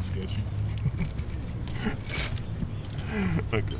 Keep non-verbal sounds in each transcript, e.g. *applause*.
sketchy. *laughs* okay.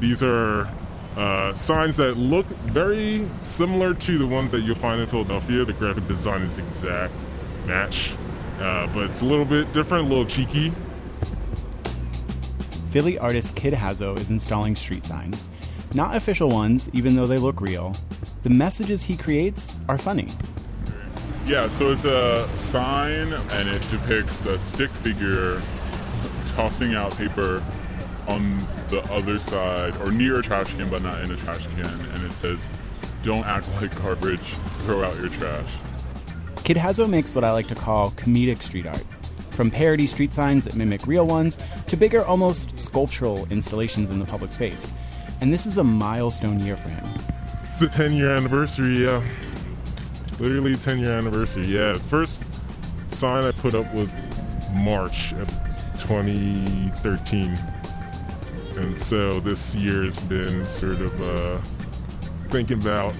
These are uh, signs that look very similar to the ones that you'll find in Philadelphia. The graphic design is exact match, uh, but it's a little bit different, a little cheeky. Philly artist Kid Hazo is installing street signs. Not official ones, even though they look real. The messages he creates are funny. Yeah, so it's a sign and it depicts a stick figure tossing out paper on the other side or near a trash can but not in a trash can and it says don't act like garbage throw out your trash. Kid hazo makes what i like to call comedic street art. From parody street signs that mimic real ones to bigger almost sculptural installations in the public space. And this is a milestone year for him. It's the 10 year anniversary yeah literally 10 year anniversary yeah first sign i put up was march of 2013 and so this year has been sort of uh, thinking about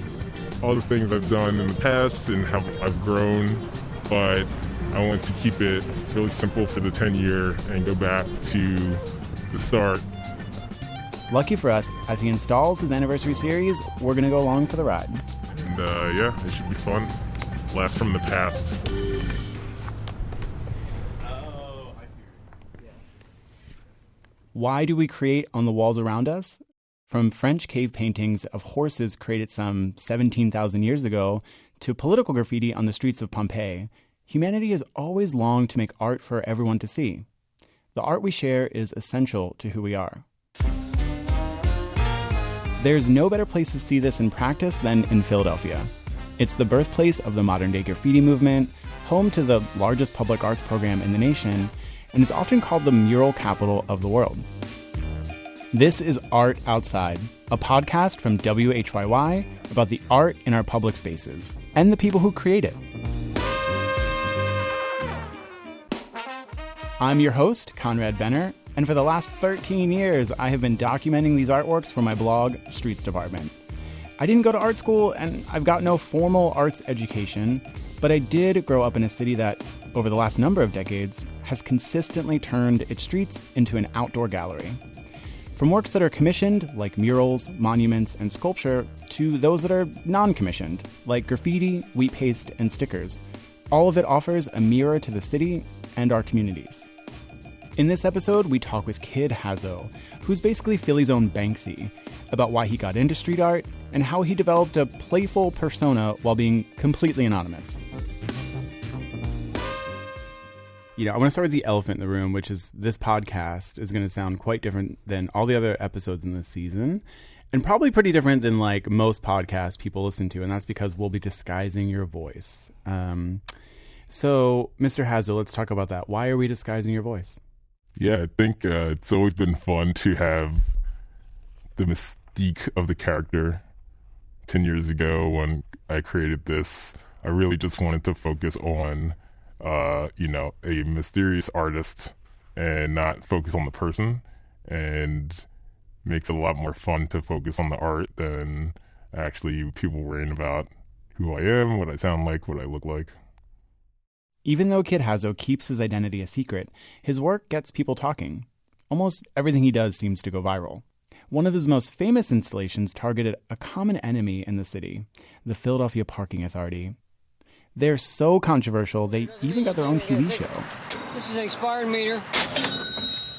all the things I've done in the past and how I've grown, but I want to keep it really simple for the 10 year and go back to the start. Lucky for us, as he installs his anniversary series, we're going to go along for the ride. And uh, yeah, it should be fun. Blast from the past. Why do we create on the walls around us? From French cave paintings of horses created some 17,000 years ago to political graffiti on the streets of Pompeii, humanity has always longed to make art for everyone to see. The art we share is essential to who we are. There's no better place to see this in practice than in Philadelphia. It's the birthplace of the modern day graffiti movement, home to the largest public arts program in the nation, and is often called the mural capital of the world. This is Art Outside, a podcast from WHYY about the art in our public spaces and the people who create it. I'm your host, Conrad Benner, and for the last 13 years, I have been documenting these artworks for my blog, Streets Department. I didn't go to art school, and I've got no formal arts education, but I did grow up in a city that, over the last number of decades, has consistently turned its streets into an outdoor gallery. From works that are commissioned, like murals, monuments, and sculpture, to those that are non commissioned, like graffiti, wheat paste, and stickers, all of it offers a mirror to the city and our communities. In this episode, we talk with Kid Hazo, who's basically Philly's own Banksy, about why he got into street art and how he developed a playful persona while being completely anonymous. You know, I want to start with the elephant in the room, which is this podcast is going to sound quite different than all the other episodes in this season, and probably pretty different than like most podcasts people listen to, and that's because we'll be disguising your voice. Um, so, Mr. Hazo, let's talk about that. Why are we disguising your voice? Yeah, I think uh, it's always been fun to have the mystique of the character. 10 years ago, when I created this, I really just wanted to focus on, uh, you know, a mysterious artist and not focus on the person. And makes it a lot more fun to focus on the art than actually people worrying about who I am, what I sound like, what I look like. Even though Kid Hazo keeps his identity a secret, his work gets people talking. Almost everything he does seems to go viral. One of his most famous installations targeted a common enemy in the city, the Philadelphia Parking Authority. They're so controversial, they even got their own TV show. This is an expired meter.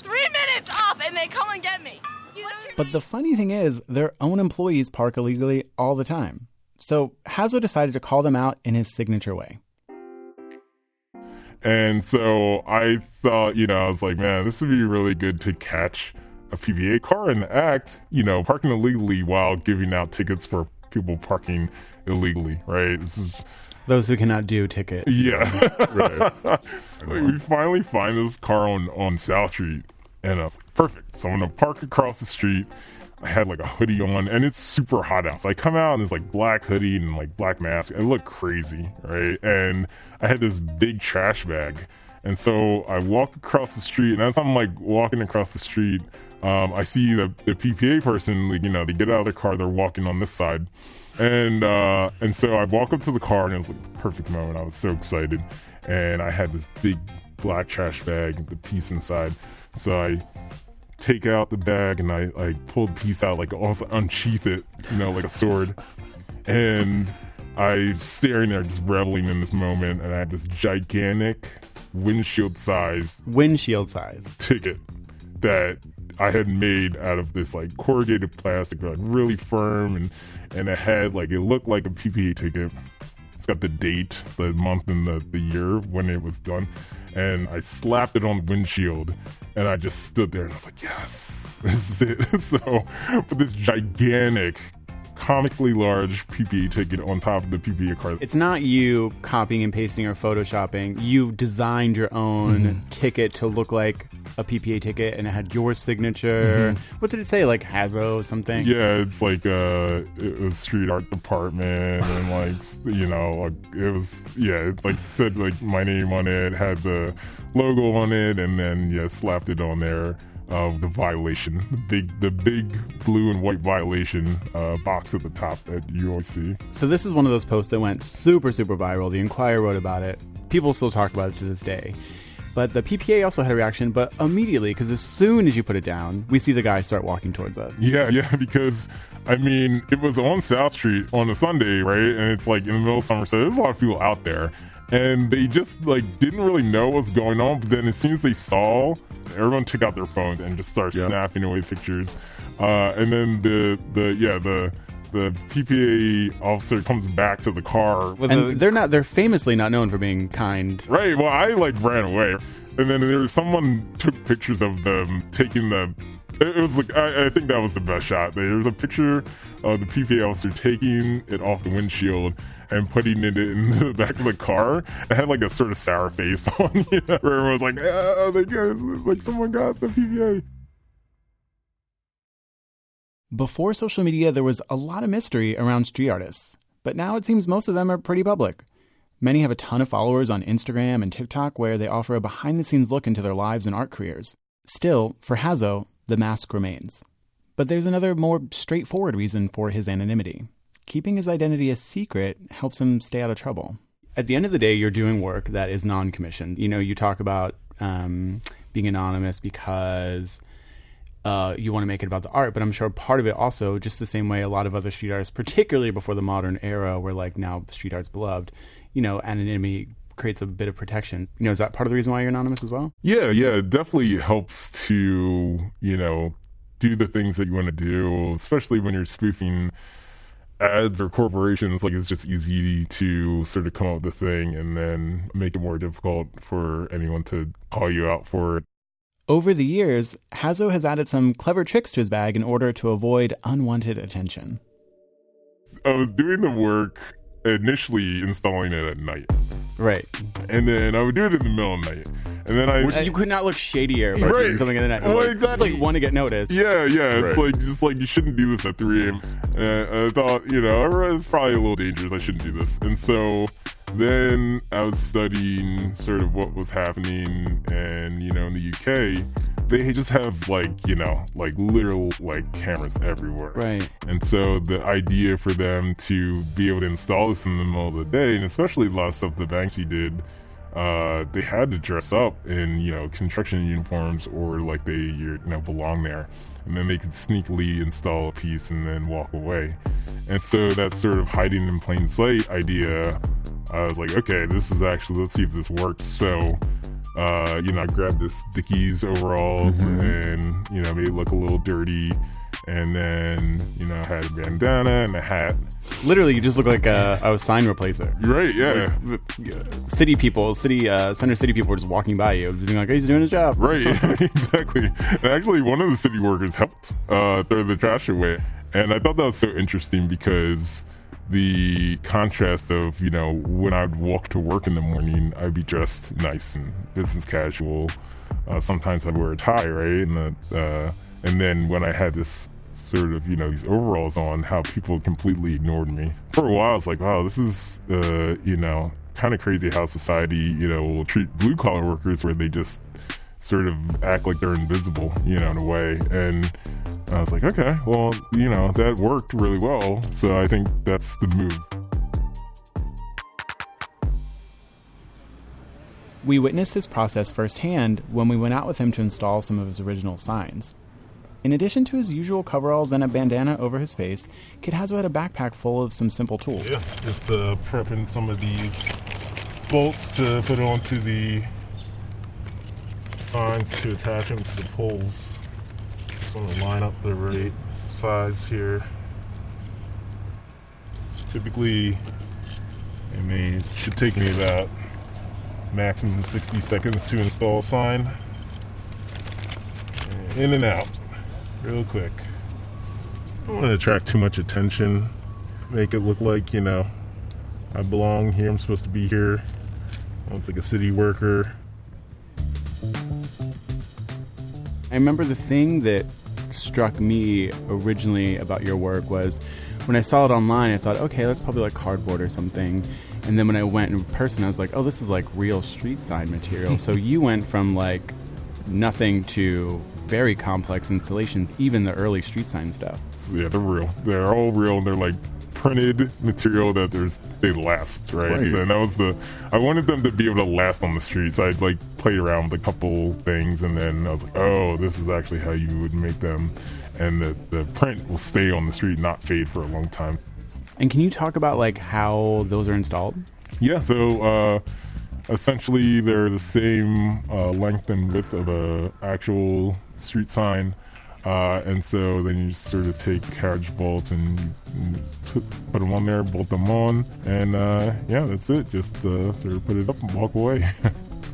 Three minutes up, and they come and get me. But the funny thing is, their own employees park illegally all the time. So Hazo decided to call them out in his signature way. And so I thought, you know, I was like, man, this would be really good to catch a PPA car in the act, you know, parking illegally while giving out tickets for people parking illegally, right? This is those who cannot do ticket. Yeah, *laughs* right. *laughs* like we finally find this car on on South Street, and I was like, perfect. So I'm gonna park across the street. I had like a hoodie on, and it's super hot out. So I come out and it's like black hoodie and like black mask. It looked crazy, right? And I had this big trash bag. And so I walk across the street, and as I'm like walking across the street, um, I see the, the PPA person, like, you know, they get out of their car, they're walking on this side. And uh, and so I walk up to the car, and it was like the perfect moment. I was so excited, and I had this big black trash bag, with the piece inside. So I take out the bag and I, I pull the piece out, like also unsheath it, you know, like a sword. And I staring there, just reveling in this moment, and I had this gigantic windshield size Windshield size. ticket that I had made out of this like corrugated plastic, like really firm, and and it had like it looked like a PPA ticket. Got the date, the month, and the, the year when it was done, and I slapped it on the windshield, and I just stood there and I was like, yes, *laughs* this is it. *laughs* so, but this gigantic, comically large PPA ticket on top of the PPA card. It's not you copying and pasting or photoshopping. You designed your own Mm-hmm. ticket to look like a PPA ticket, and it had your signature. What did it say? Like Hazo or something? Mm-hmm. Yeah, it's like uh, it was street art department, and *laughs* like you know, it was yeah, it's like said like my name on it, had the logo on it, and then yeah, slapped it on there of the violation, the big the big blue and white violation uh, box at the top that you always see. So this is one of those posts that went super, super viral. The Inquirer wrote about it. People still talk about it to this day. But the PPA also had a reaction, but immediately, because as soon as you put it down, we see the guy start walking towards us. Yeah, *laughs* yeah, because I mean, it was on South Street on a Sunday, right? And it's like in the middle of summer, so there's a lot of people out there. And they just like didn't really know what's going on. But then as soon as they saw, everyone took out their phones and just started snapping away pictures. Uh, and then the the yeah the the PPA officer comes back to the car with And they're not, they're famously not known for being kind. Right. Well, I like ran away, and then there was someone took pictures of them taking the. It was like I, I think that was the best shot. There was a picture of the PPA officer taking it off the windshield and putting it in *laughs* the back of the car. It had like a sort of sour face *laughs* on. You know, where everyone was like, "Oh, they got like someone got the PPA." Before social media, there was a lot of mystery around street artists, but now it seems most of them are pretty public. Many have a ton of followers on Instagram and TikTok where they offer a behind the scenes look into their lives and art careers. Still, for Hazo, the mask remains. But there's another more straightforward reason for his anonymity. Keeping his identity a secret helps him stay out of trouble. At the end of the day, you're doing work that is non commissioned. You know, you talk about um, being anonymous because uh, you want to make it about the art, but I'm sure part of it also, just the same way a lot of other street artists, particularly before the modern era, where like now street art's beloved, you know, anonymity creates a bit of protection. You know, is that part of the reason why you're anonymous as well? Yeah, yeah, it definitely helps to, you know, do the things that you want to do, especially when you're spoofing ads or corporations. Like, it's just easy to sort of come up with a thing and then make it more difficult for anyone to call you out for it. Over the years, Hazo has added some clever tricks to his bag in order to avoid unwanted attention. I was doing the work initially installing it at night, Right. and then I would do it in the middle of the night, and then I. you could not look shadier by Right. doing something in the night. Well, like, exactly. Like, want to get noticed. Yeah, yeah. It's Right. like just like you shouldn't do this at 3 a.m. And I thought, you know, it's probably a little dangerous. I shouldn't do this. And so then I was studying sort of what was happening, and you know, in the UK, they just have like you know, like literal like cameras everywhere. Right. And so the idea for them to be able to install this in the middle of the day, and especially a lot of stuff that Banksy did, uh, they had to dress up in you know construction uniforms or like they you know belong there, and then they could sneakily install a piece and then walk away. And so that sort of hiding in plain sight idea, I was like, okay, this is actually let's see if this works. So. Uh, you know, I grabbed this Dickies overalls and you know made it look a little dirty, and then you know I had a bandana and a hat. Literally, you just look like a, a sign replacer. Right? Yeah. City people, city uh, center city people were just walking by you, being like, "Hey, he's doing his job." Right, *laughs* *laughs* exactly. And actually, one of the city workers helped uh, throw the trash away, and I thought that was so interesting because the contrast of you know when I'd walk to work in the morning, I'd be dressed nice and business casual. Uh, sometimes I'd wear a tie, right, and the, uh, and then when I had this sort of you know these overalls on, how people completely ignored me for a while. I was like, wow, this is uh, you know kind of crazy how society you know will treat blue collar workers where they just sort of act like they're invisible, you know, in a way. And I was like, okay, well, you know, that worked really well. So I think that's the move. We witnessed this process firsthand when we went out with him to install some of his original signs. In addition to his usual coveralls and a bandana over his face, Kid Hazo had a backpack full of some simple tools. Yeah, just uh, prepping some of these bolts to put onto the signs to attach them to the poles. Just want to line up the right size here. Typically, it may should take me about maximum 60 seconds to install a sign. In and out, real quick. I don't want to attract too much attention. Make it look like you know I belong here. I'm supposed to be here. I was like a city worker. I remember the thing that struck me originally about your work was when I saw it online, I thought, okay, that's probably like cardboard or something. And then when I went in person, I was like, oh, this is like real street sign material. *laughs* so you went from like nothing to very complex installations, even the early street sign stuff. Yeah, they're real. They're all real. And they're like printed material that there's they last, right? Right. So and that was the I wanted them to be able to last on the streets. I'd like played around with a couple things and then I was like, oh, this is actually how you would make them, and the the print will stay on the street, not fade for a long time. And can you talk about like how those are installed? Yeah, so uh, essentially they're the same uh, length and width of a actual street sign, uh, and so then you sort of take carriage bolts and put them on there, bolt them on, and uh, yeah, that's it. Just uh, sort of put it up and walk away.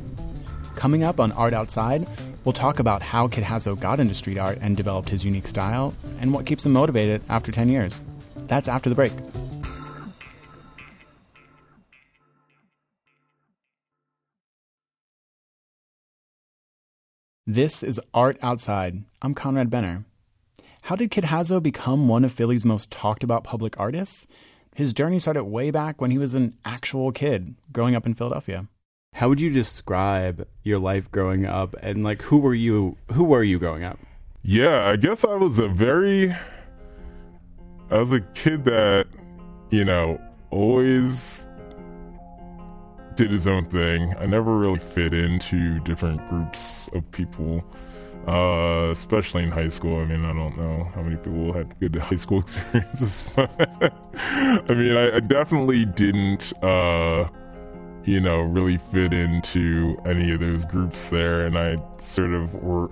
*laughs* Coming up on Art Outside, we'll talk about how Kid Hazo got into street art and developed his unique style, and what keeps him motivated after 10 years. That's after the break. This is Art Outside. I'm Conrad Benner. How did Kid Hazo become one of Philly's most talked about public artists? His journey started way back when he was an actual kid growing up in Philadelphia. How would you describe your life growing up and like who were you who were you growing up? Yeah, I guess I was a very. I was a kid that, you know, always did his own thing. I never really fit into different groups of people, uh, especially in high school. I mean, I don't know how many people had good *laughs* high school experiences, but *laughs* I mean, I, I definitely didn't. Uh, you know, really fit into any of those groups there. And I sort of were,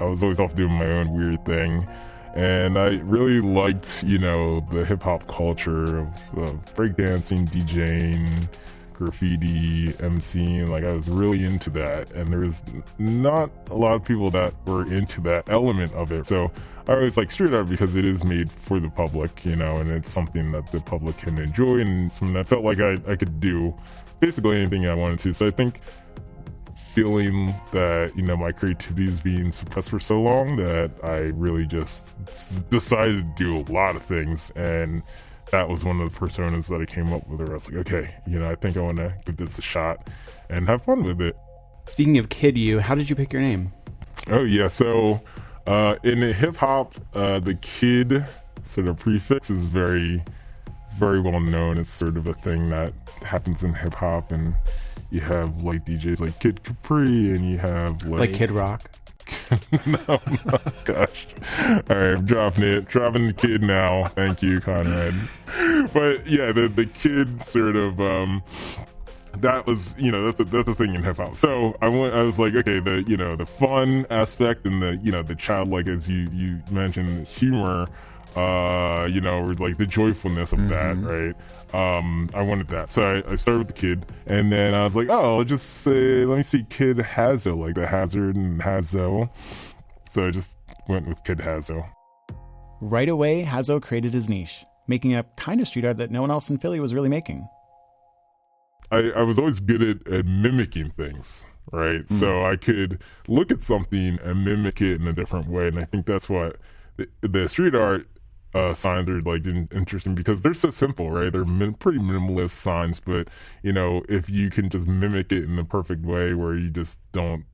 I was always off doing my own weird thing. And I really liked, you know, the hip hop culture of, of breakdancing, DJing, graffiti, MCing. Like, I was really into that. And there was not a lot of people that were into that element of it. So I always like street art because it is made for the public, you know, and it's something that the public can enjoy and something that felt like I, I could do basically anything I wanted to. So I think feeling that you know my creativity is being suppressed for so long that I really just decided to do a lot of things, and that was one of the personas that I came up with. Where I was like, okay, you know, I think I want to give this a shot and have fun with it. Speaking of kid you, how did you pick your name? Oh yeah, so uh, in the hip hop, uh, the kid sort of prefix is very, very well known. It's sort of a thing that happens in hip hop, and you have like DJs like Kid Capri, and you have like, Like Kid Rock? *laughs* no, no, gosh. All right, I'm dropping it. Dropping the kid now. Thank you, Conrad. But yeah, the the kid sort of um that was you know that's a, that's the thing in hip hop. So I went. I was like, okay, the you know the fun aspect and the you know the childlike as you you mentioned humor. Uh, you know, or like the joyfulness of that, right? Um, I wanted that, so I, I started with the kid, and then I was like, oh, I'll just say, let me see, Kid Hazo, like the hazard and Hazo. So I just went with Kid Hazo. Right away, Hazo created his niche, making a kind of street art that no one else in Philly was really making. I, I was always good at, at mimicking things, right? So I could look at something and mimic it in a different way, and I think that's what the, the street art uh, signs are like in, interesting because they're so simple, right? They're min- pretty minimalist signs, but you know, if you can just mimic it in the perfect way where you just don't,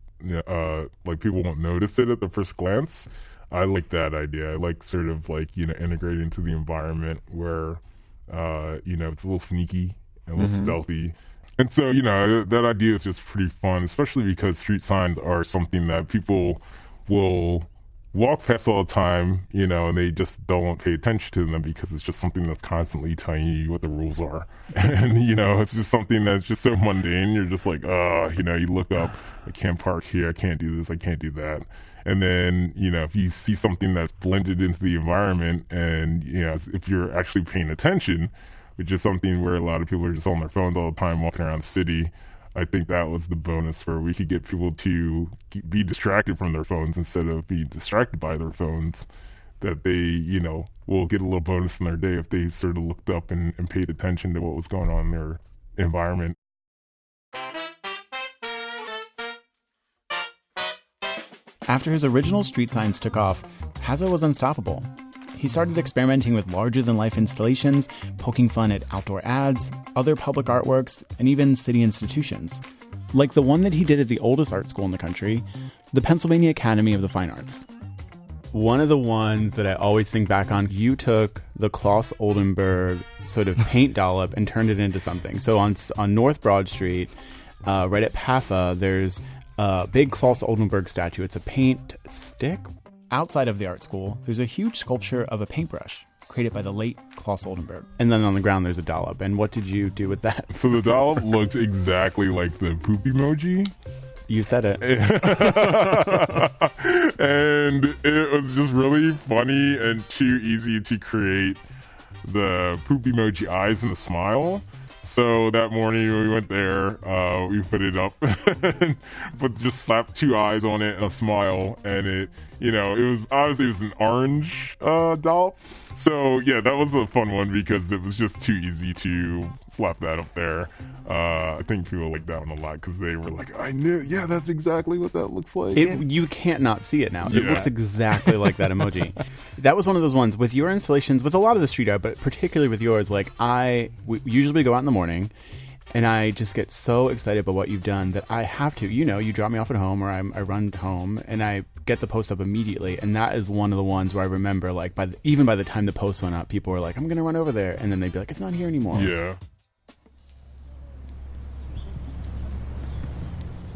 uh, like people won't notice it at the first glance. I like that idea. I like sort of like you know integrating into the environment where uh, you know it's a little sneaky and a little Mm-hmm. stealthy. And so you know that idea is just pretty fun, especially because street signs are something that people will walk past all the time, you know, and they just don't pay attention to them because it's just something that's constantly telling you what the rules are. *laughs* And, you know, it's just something that's just so mundane. You're just like, uh, you know, you look up, I can't park here, I can't do this, I can't do that. And then, you know, if you see something that's blended into the environment and, you know, if you're actually paying attention, which is something where a lot of people are just on their phones all the time walking around the city, I think that was the bonus where we could get people to be distracted from their phones instead of being distracted by their phones. That they, you know, will get a little bonus in their day if they sort of looked up and, and paid attention to what was going on in their environment. After his original street signs took off, Hazo was unstoppable. He started experimenting with larger than life installations, poking fun at outdoor ads, other public artworks, and even city institutions. Like the one that he did at the oldest art school in the country, the Pennsylvania Academy of the Fine Arts. One of the ones that I always think back on, you took the Claes Oldenburg sort of paint *laughs* dollop and turned it into something. So on on North Broad Street, uh, right at PAFA, there's a big Claes Oldenburg statue. It's a paint stick. Outside of the art school, there's a huge sculpture of a paintbrush created by the late Claes Oldenburg. And then on the ground, there's a dollop. And what did you do with that? So the doll looked exactly like the poop emoji. You said it. *laughs* and it was just really funny and too easy to create the poop emoji eyes and the smile. So that morning we went there, uh, we put it up, *laughs* but just slapped two eyes on it and a smile, and it, you know, it was obviously it was an orange uh, doll. So yeah, that was a fun one because it was just too easy to slap that up there. Uh, I think people liked that one a lot because they were like, "I knew, yeah, that's exactly what that looks like." It, you can't not see it now. It looks exactly like that emoji. *laughs* that was one of those ones with your installations, with a lot of the street art, but particularly with yours. Like I usually go out in the morning, and I just get so excited about what you've done that I have to. You know, you drop me off at home, or I'm, I run home, and I get the post up immediately. And that is one of the ones where I remember, like, by the, even by the time the post went up, people were like, "I'm gonna run over there," and then they'd be like, "It's not here anymore." yeah.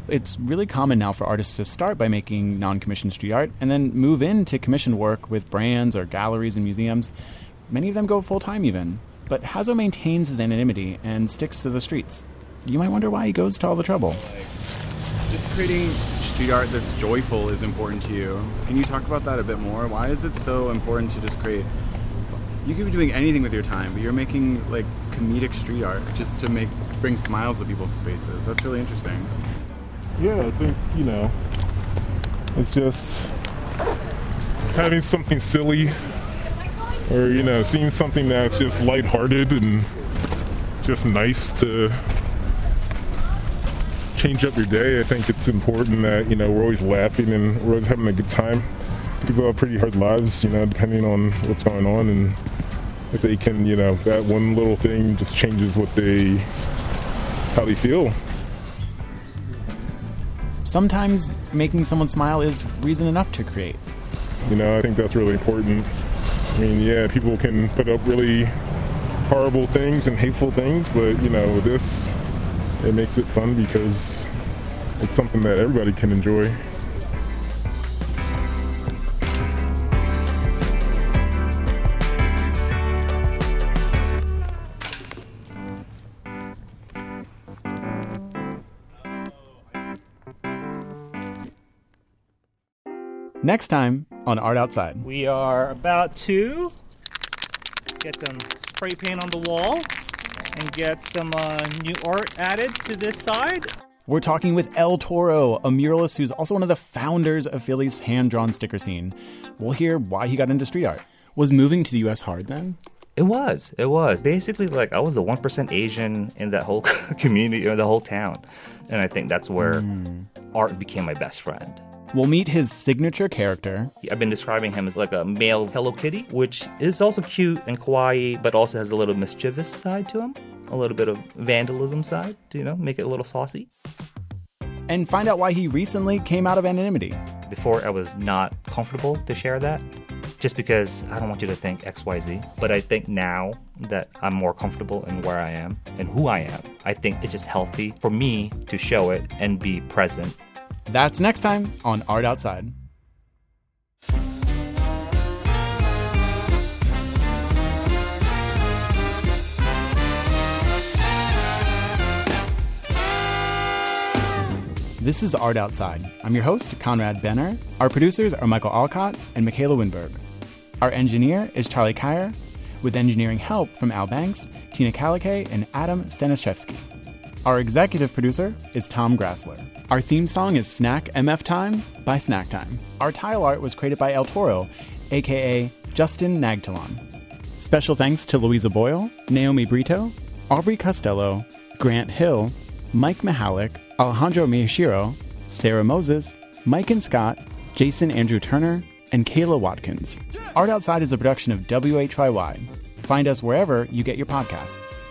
It's really common now for artists to start by making non commissioned street art and then move into commissioned work with brands or galleries and museums. Many of them go full time even. But Hazo maintains his anonymity and sticks to the streets. You might wonder why he goes to all the trouble. Just creating street art that's joyful is important to you. Can you talk about that a bit more? Why is it so important to just create? You could be doing anything with your time, but you're making like comedic street art just to make bring smiles to people's faces. That's really interesting. Yeah, I think, you know, it's just having something silly or, you know, seeing something that's just lighthearted and just nice to change up your day. I think it's important that, you know, we're always laughing and we're always having a good time. People have pretty hard lives, you know, depending on what's going on. And if they can, you know, that one little thing just changes what they, how they feel. Sometimes making someone smile is reason enough to create. You know, I think that's really important. I mean, yeah, people can put up really horrible things and hateful things, but you know, this, it makes it fun because it's something that everybody can enjoy. Next time on Art Outside. We are about to get some spray paint on the wall and get some uh, new art added to this side. We're talking with El Toro, a muralist who's also one of the founders of Philly's hand drawn sticker scene. We'll hear why he got into street art. Was moving to the US hard then? It was. It was. Basically, like, I was the 1% Asian in that whole *laughs* community or the whole town. And I think that's where art became my best friend. We'll meet his signature character, I've been describing him as like a male Hello Kitty, which is also cute and kawaii, but also has a little mischievous side to him. A little bit of vandalism side, you know, make it a little saucy. and find out why he recently came out of anonymity. Before, I was not comfortable to share that just because I don't want you to think XYZ. But I think now that I'm more comfortable in where I am and who I am, I think it's just healthy for me to show it and be present. That's next time on Art Outside. This is Art Outside. I'm your host, Conrad Benner. Our producers are Michael Alcott and Michaela Winberg. Our engineer is Charlie Kaier, with engineering help from Al Banks, Tina Kalikay, and Adam Staniszewski. Our executive producer is Tom Grassler. Our theme song is Snack MF Time by Snack Time. Our tile art was created by El Toro, aka Justin Nagtalon. Special thanks to Louisa Boyle, Naomi Brito, Aubrey Costello, Grant Hill, Mike Mahalik, Alejandro Miyashiro, Sarah Moses, Mike and Scott, Jason Andrew Turner, and Kayla Watkins. Art Outside is a production of WHYY. Find us wherever you get your podcasts.